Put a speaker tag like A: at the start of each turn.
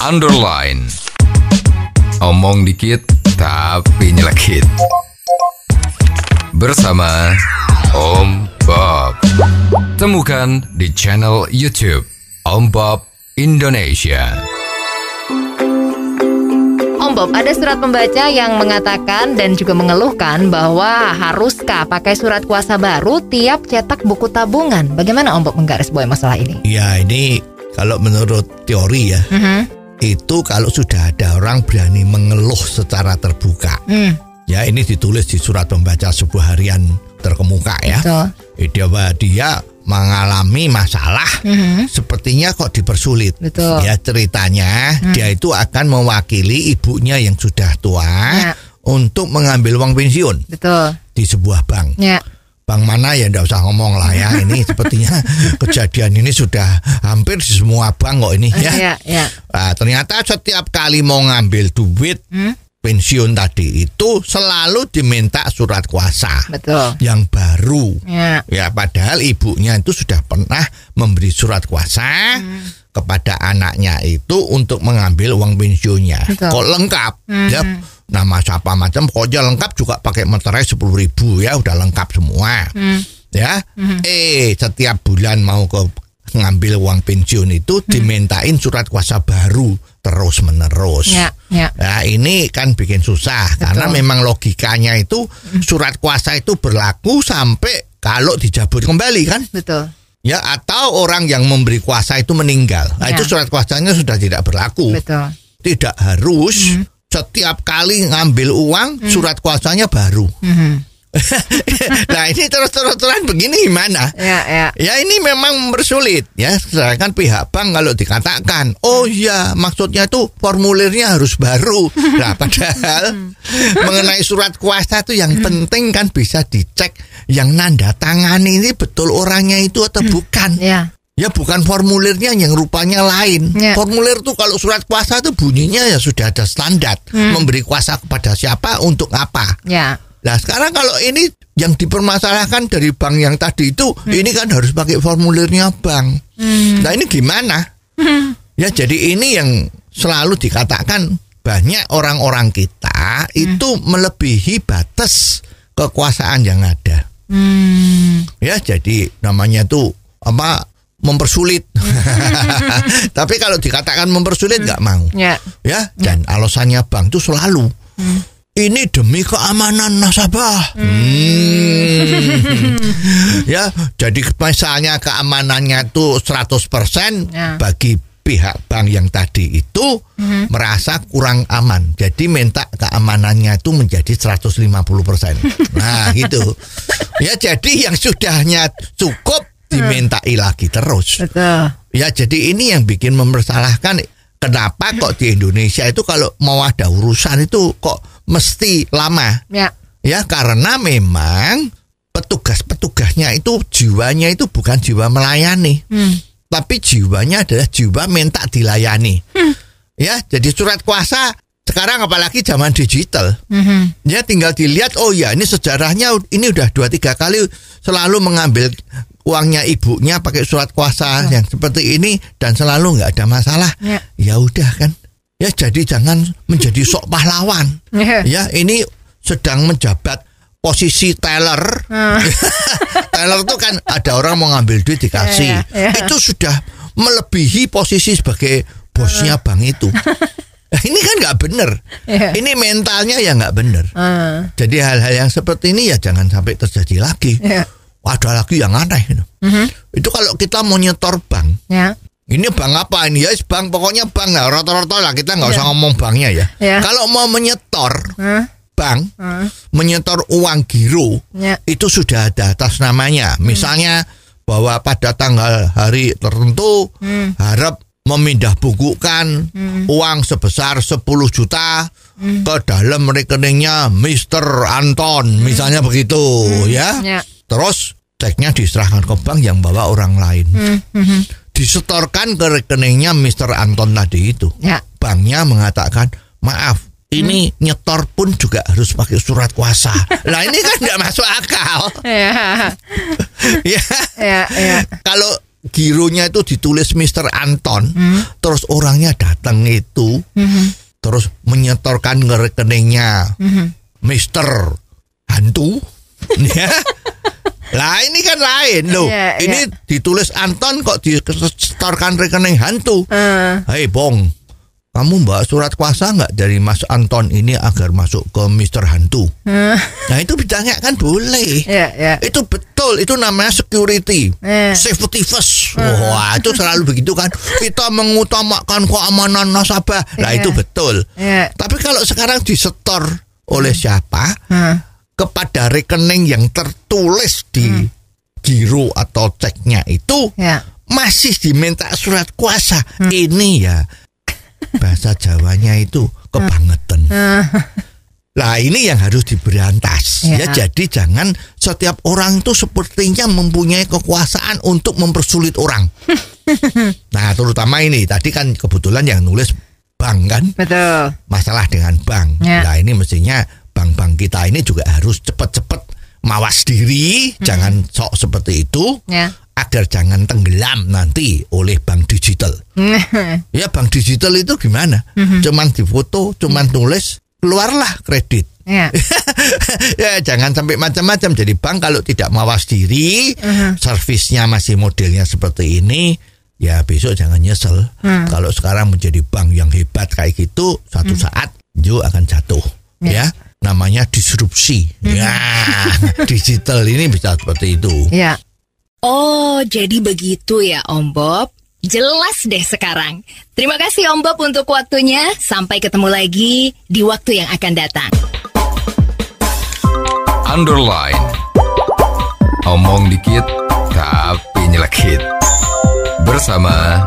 A: underline. Omong dikit tapi nyelekit. Bersama Om Bob. Temukan di channel YouTube Om Bob Indonesia.
B: Om Bob, ada surat pembaca yang mengatakan dan juga mengeluhkan bahwa haruskah pakai surat kuasa baru tiap cetak buku tabungan? Bagaimana Om Bob menggaris bawahi masalah ini?
C: Ya ini kalau menurut teori ya
B: Mhm.
C: Itu kalau sudah ada orang berani mengeluh secara terbuka.
B: Hmm,
C: Ya ini ditulis di surat pembaca sebuah harian terkemuka ya.
B: betul.
C: Dia bahwa dia mengalami masalah
B: Mhm.
C: sepertinya kok dipersulit.
B: Betul.
C: Ya ceritanya dia itu akan mewakili ibunya yang sudah tua
B: Ya.
C: untuk mengambil uang pensiun
B: Betul.
C: di sebuah bank.
B: Ya.
C: Bank mana ya ndak usah ngomong lah ya. Ini sepertinya kejadian ini sudah hampir di semua bank kok ini ya.
B: Ya, ya.
C: Nah, ternyata setiap kali mau ngambil duit
B: Hmm?
C: pensiun tadi itu selalu diminta surat kuasa
B: Betul.
C: yang baru.
B: Ya.
C: Ya padahal ibunya itu sudah pernah memberi surat kuasa
B: Hmm.
C: kepada anaknya itu untuk mengambil uang pensiunnya.
B: Betul.
C: Kok lengkap?
B: Hmm.
C: Ya nama siapa macam pokoknya lengkap juga pakai meterai sepuluh ribu ya udah lengkap semua.
B: Hmm.
C: Ya, eh setiap bulan mau ke ngambil uang pensiun itu dimintain surat kuasa baru terus menerus.
B: Ya, ya.
C: Nah ini kan bikin susah karena memang logikanya itu surat kuasa itu berlaku sampai kalau dijabut kembali kan
B: Betul.
C: ya atau orang yang memberi kuasa itu meninggal. Nah
B: Ya.
C: itu surat kuasanya sudah tidak berlaku.
B: Betul.
C: Tidak harus setiap kali ngambil uang surat kuasanya baru.
B: Mhm.
C: nah ini terus-terusan begini gimana?
B: Ya, ya.
C: Ya ini memang mempersulit ya. Sedangkan pihak bank kalau dikatakan, oh iya maksudnya itu formulirnya harus baru. Nah padahal mengenai surat kuasa itu yang penting kan bisa dicek yang nanda tangan ini betul orangnya itu atau bukan.
B: Ya.
C: Ya bukan formulirnya yang rupanya lain.
B: Ya.
C: Formulir tuh kalau surat kuasa itu bunyinya ya sudah ada standar. Memberi kuasa kepada siapa untuk apa.
B: Ya.
C: Nah sekarang kalau ini yang dipermasalahkan dari bank yang tadi itu ini kan harus pakai formulirnya bank. Nah ini gimana? Ya jadi ini yang selalu dikatakan banyak orang-orang kita itu melebihi batas kekuasaan yang ada.
B: Hmm.
C: Ya jadi namanya tuh apa mempersulit. Tapi kalau dikatakan mempersulit nggak mau
B: Ya.
C: ya dan alasannya bank itu selalu ini demi keamanan nasabah Hmm. ya jadi misalnya keamanannya itu 100%
B: Ya.
C: bagi pihak bank yang tadi itu merasa kurang aman jadi minta keamanannya itu menjadi 150% nah gitu ya jadi yang sudahnya cukup dimintai lagi terus
B: Betul.
C: Ya jadi ini yang bikin mempersalahkan kenapa kok di Indonesia itu kalau mau ada urusan itu kok mesti lama.
B: Ya.
C: Ya karena memang petugas-petugasnya itu jiwanya itu bukan jiwa melayani.
B: Hmm.
C: Tapi jiwanya adalah jiwa minta dilayani. Ya jadi surat kuasa sekarang apalagi zaman digital.
B: Mhm.
C: Ya tinggal dilihat oh ya ini sejarahnya ini udah dua tiga kali selalu mengambil uangnya ibunya pakai surat kuasa yang seperti ini dan selalu nggak ada masalah.
B: Ya.
C: Ya udah kan. Ya jadi jangan menjadi sok pahlawan.
B: Ya.
C: Ya ini sedang menjabat posisi teller. teller tuh kan ada orang mau ngambil duit dikasih.
B: Ya, ya, ya.
C: Itu sudah melebihi posisi sebagai bosnya bank itu. Nah, ini kan nggak bener.
B: Ya.
C: Ini mentalnya ya nggak bener.
B: Ah.
C: Jadi hal-hal yang seperti ini ya jangan sampai terjadi lagi.
B: Ya.
C: Ada lagi yang aneh. gitu.
B: Mhm.
C: Itu kalau kita mau nyetor bank,
B: Ya.
C: ini bank apa ini ya? Bank pokoknya bank lah. Rata-rata lah kita nggak usah ngomong banknya ya.
B: Ya.
C: Kalau mau menyetor bank, menyetor uang giro
B: Ya.
C: itu sudah ada atas namanya. Misalnya bahwa pada tanggal hari tertentu harap memindah bukukan uang sebesar 10 juta ke dalam rekeningnya Mr. Anton misalnya begitu ya.
B: Ya.
C: Terus ceknya diserahkan ke bank yang bawa orang lain.
B: Mhm.
C: Disetorkan ke rekeningnya Mr. Anton tadi itu.
B: Ya.
C: Banknya mengatakan, "Maaf, ini nyetor pun juga harus pakai surat kuasa." Lah ini kan nggak masuk akal.
B: Ya.
C: ya.
B: Ya. Ya.
C: Kalau gironya itu ditulis Mr. Anton, terus orangnya datang itu, terus menyetorkan ke rekeningnya Mr. Hantu, ya. Lah ini kan lain loh.
B: Iya,
C: ini ditulis Anton kok disetorkan rekening hantu.
B: Eh,
C: Hei Bong, kamu mbak surat kuasa nggak dari Mas Anton ini agar masuk ke Mr. Hantu? Nah itu ditanyakan boleh.
B: ya, ya.
C: Itu betul, itu namanya security,
B: Eh.
C: safety first. Wah itu selalu begitu kan. Kita mengutamakan keamanan nasabah. Nah
B: Iya.
C: itu betul.
B: Iya.
C: Tapi kalau sekarang disetor oleh siapa
B: Hmm.
C: Kepada rekening yang tertulis di giro atau ceknya itu
B: Ya.
C: masih diminta surat kuasa. Ini ya bahasa Jawanya itu kebangetan. Lah ini yang harus diberantas
B: Ya.
C: ya. Jadi jangan setiap orang itu sepertinya mempunyai kekuasaan untuk mempersulit orang. nah terutama ini tadi kan kebetulan yang nulis bank kan
B: Betul.
C: masalah dengan bank.
B: Ya.
C: Nah ini mestinya bank-bank kita ini juga harus cepat-cepat mawas diri, jangan sok seperti itu
B: Ya.
C: agar jangan tenggelam nanti oleh bank digital. Ya bank digital itu gimana? Cuman difoto, cuman tulis, keluarlah kredit.
B: ya.
C: ya jangan sampai macam-macam. Jadi bank kalau tidak mawas diri, servisnya masih modelnya seperti ini, ya besok jangan nyesel. Kalau sekarang menjadi bank yang hebat kayak gitu, suatu saat Jo akan jatuh. Ya. Namanya disrupsi. Ya, digital ini bisa seperti itu.
B: Ya.
D: Oh, jadi begitu ya Om Bob. Jelas deh sekarang. Terima kasih Om Bob untuk waktunya. Sampai ketemu lagi di waktu yang akan datang.
A: Underline. Omong dikit tapi nyelekit. Bersama